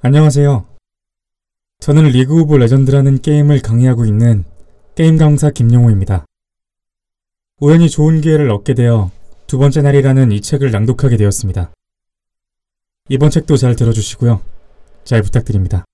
안녕하세요. 저는 리그 오브 레전드라는 게임을 강의하고 있는 게임 강사 김영호입니다. 우연히 좋은 기회를 얻게 되어 두 번째 날이라는 이 책을 낭독하게 되었습니다. 이번 책도 잘 들어주시고요. 잘 부탁드립니다.